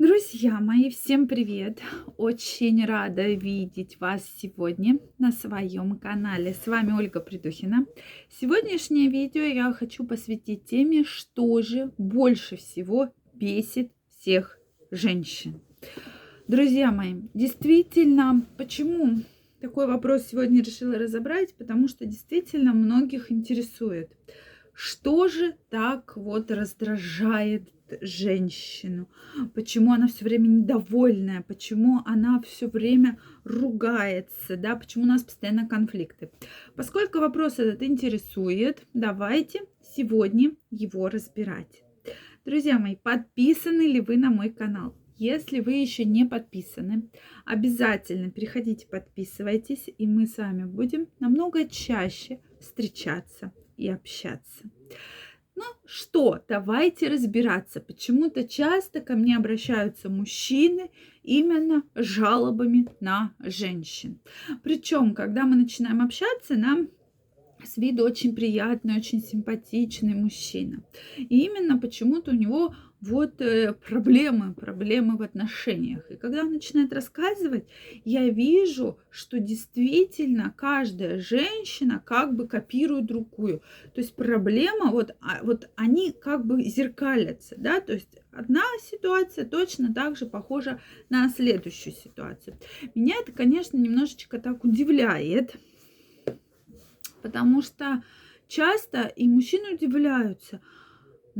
Друзья мои, всем привет! Очень рада видеть вас сегодня на своем канале. С вами Ольга Придухина. Сегодняшнее видео я хочу посвятить теме, что же больше всего бесит всех женщин. Друзья мои, действительно, почему такой вопрос сегодня решила разобрать? Потому что действительно многих интересует, что же так вот раздражает женщину, почему она все время недовольная, почему она все время ругается, да, почему у нас постоянно конфликты. Поскольку вопрос этот интересует, давайте сегодня его разбирать. Друзья мои, подписаны ли вы на мой канал? Если вы еще не подписаны, обязательно переходите, подписывайтесь, и мы с вами будем намного чаще встречаться и общаться. Ну что, давайте разбираться. Почему-то часто ко мне обращаются мужчины именно жалобами на женщин. Причем, когда мы начинаем общаться, нам с виду очень приятный, очень симпатичный мужчина. И именно почему-то у него вот э, проблемы, проблемы в отношениях. И когда он начинает рассказывать, я вижу, что действительно каждая женщина как бы копирует другую. То есть проблема, вот, а, вот они как бы зеркалятся, да, то есть одна ситуация точно так же похожа на следующую ситуацию. Меня это, конечно, немножечко так удивляет, потому что часто и мужчины удивляются –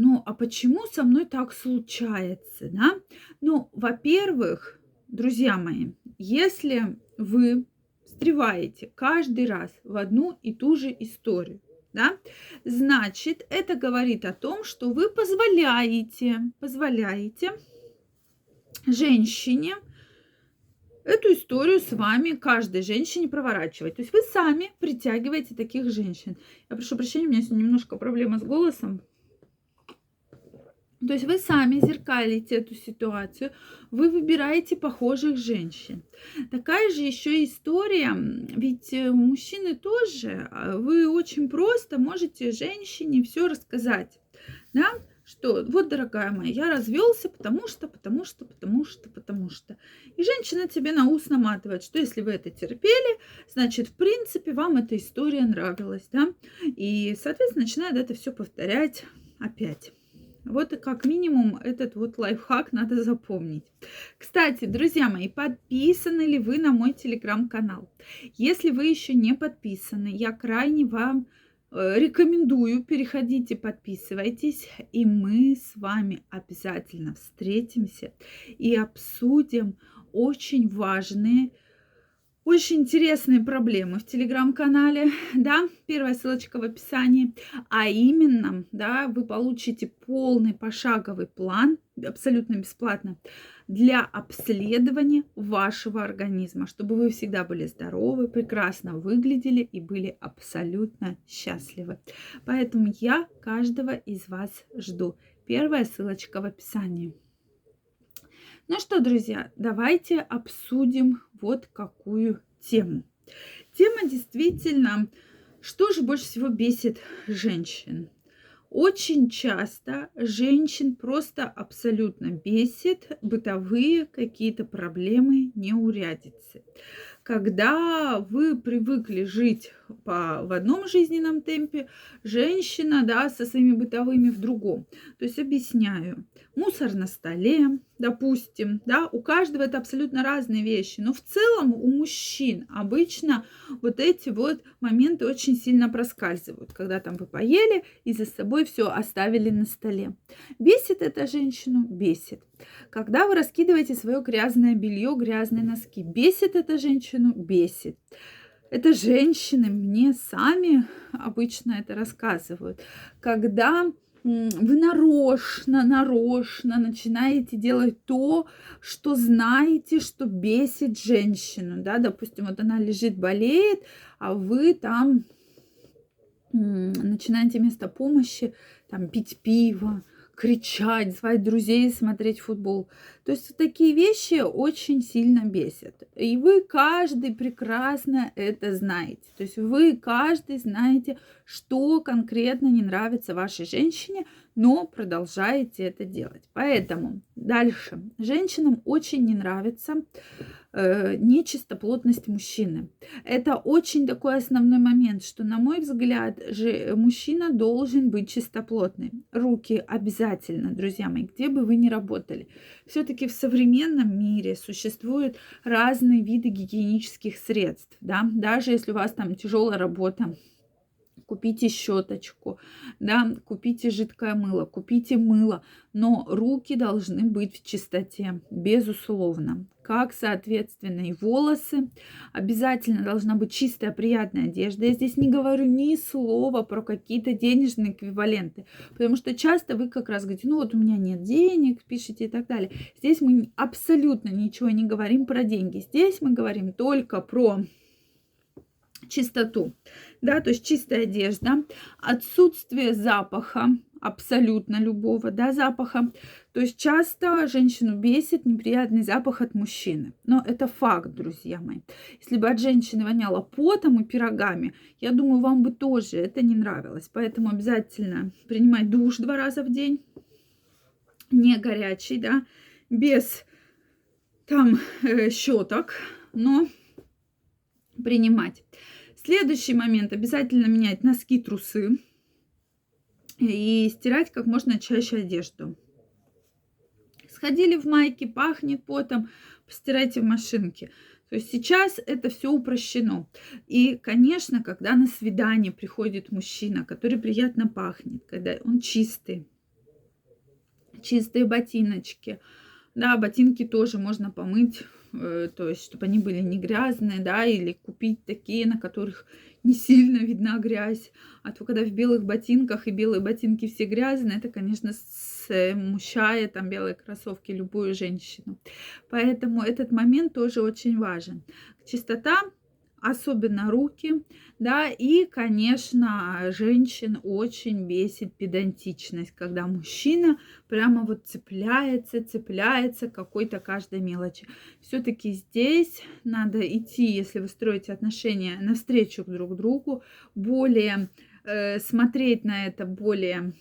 ну, а почему со мной так случается, да? Ну, во-первых, друзья мои, если вы встреваете каждый раз в одну и ту же историю, да, значит, это говорит о том, что вы позволяете, позволяете женщине эту историю с вами, каждой женщине проворачивать. То есть вы сами притягиваете таких женщин. Я прошу прощения, у меня сегодня немножко проблема с голосом. То есть вы сами зеркалите эту ситуацию, вы выбираете похожих женщин. Такая же еще история, ведь э, мужчины тоже, а, вы очень просто можете женщине все рассказать, да, что вот, дорогая моя, я развелся, потому что, потому что, потому что, потому что. И женщина тебе на ус наматывает, что если вы это терпели, значит, в принципе, вам эта история нравилась, да, и, соответственно, начинает это все повторять опять. Вот как минимум этот вот лайфхак надо запомнить. Кстати, друзья мои, подписаны ли вы на мой телеграм-канал? Если вы еще не подписаны, я крайне вам э, рекомендую, переходите, подписывайтесь, и мы с вами обязательно встретимся и обсудим очень важные очень интересные проблемы в телеграм-канале, да, первая ссылочка в описании, а именно, да, вы получите полный пошаговый план, абсолютно бесплатно, для обследования вашего организма, чтобы вы всегда были здоровы, прекрасно выглядели и были абсолютно счастливы. Поэтому я каждого из вас жду. Первая ссылочка в описании. Ну что, друзья, давайте обсудим вот какую тему. Тема действительно, что же больше всего бесит женщин? Очень часто женщин просто абсолютно бесит бытовые какие-то проблемы, неурядицы когда вы привыкли жить по, в одном жизненном темпе, женщина, да, со своими бытовыми в другом. То есть объясняю. Мусор на столе, допустим, да, у каждого это абсолютно разные вещи, но в целом у мужчин обычно вот эти вот моменты очень сильно проскальзывают, когда там вы поели и за собой все оставили на столе. Бесит это женщину? Бесит. Когда вы раскидываете свое грязное белье, грязные носки, бесит это женщину? Бесит. Это женщины мне сами обычно это рассказывают. Когда вы нарочно, нарочно начинаете делать то, что знаете, что бесит женщину, да, допустим, вот она лежит, болеет, а вы там начинаете вместо помощи там пить пиво, кричать, звать друзей, смотреть футбол. То есть такие вещи очень сильно бесят. И вы каждый прекрасно это знаете. То есть вы каждый знаете, что конкретно не нравится вашей женщине, но продолжаете это делать. Поэтому дальше. Женщинам очень не нравится э, нечистоплотность мужчины. Это очень такой основной момент, что, на мой взгляд, же мужчина должен быть чистоплотный. Руки обязательно, друзья мои, где бы вы ни работали. Все-таки в современном мире существуют разные виды гигиенических средств. Да? Даже если у вас там тяжелая работа, купите щеточку, да, купите жидкое мыло, купите мыло, но руки должны быть в чистоте, безусловно. Как, соответственно, и волосы. Обязательно должна быть чистая, приятная одежда. Я здесь не говорю ни слова про какие-то денежные эквиваленты, потому что часто вы как раз говорите, ну вот у меня нет денег, пишите и так далее. Здесь мы абсолютно ничего не говорим про деньги. Здесь мы говорим только про чистоту, да, то есть чистая одежда, отсутствие запаха, абсолютно любого, да, запаха. То есть часто женщину бесит неприятный запах от мужчины. Но это факт, друзья мои. Если бы от женщины воняло потом и пирогами, я думаю, вам бы тоже это не нравилось. Поэтому обязательно принимать душ два раза в день, не горячий, да, без там э, щеток, но принимать. Следующий момент. Обязательно менять носки, трусы. И стирать как можно чаще одежду. Сходили в майке, пахнет потом, постирайте в машинке. То есть сейчас это все упрощено. И, конечно, когда на свидание приходит мужчина, который приятно пахнет, когда он чистый, чистые ботиночки, да, ботинки тоже можно помыть то есть чтобы они были не грязные, да, или купить такие, на которых не сильно видна грязь. А то когда в белых ботинках и белые ботинки все грязные, это, конечно, смущает там белые кроссовки любую женщину. Поэтому этот момент тоже очень важен. Чистота особенно руки, да, и, конечно, женщин очень бесит педантичность, когда мужчина прямо вот цепляется, цепляется какой-то каждой мелочи. Все-таки здесь надо идти, если вы строите отношения навстречу друг другу, более э, смотреть на это более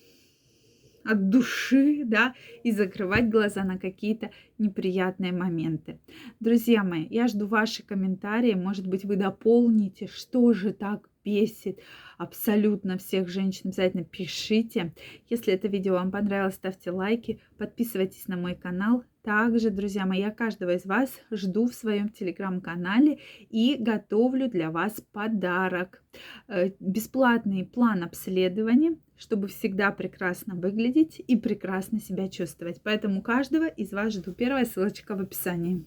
от души, да, и закрывать глаза на какие-то неприятные моменты. Друзья мои, я жду ваши комментарии. Может быть, вы дополните, что же так бесит абсолютно всех женщин. Обязательно пишите. Если это видео вам понравилось, ставьте лайки, подписывайтесь на мой канал. Также, друзья мои, я каждого из вас жду в своем телеграм-канале и готовлю для вас подарок. Э, бесплатный план обследования чтобы всегда прекрасно выглядеть и прекрасно себя чувствовать. Поэтому каждого из вас жду. Первая ссылочка в описании.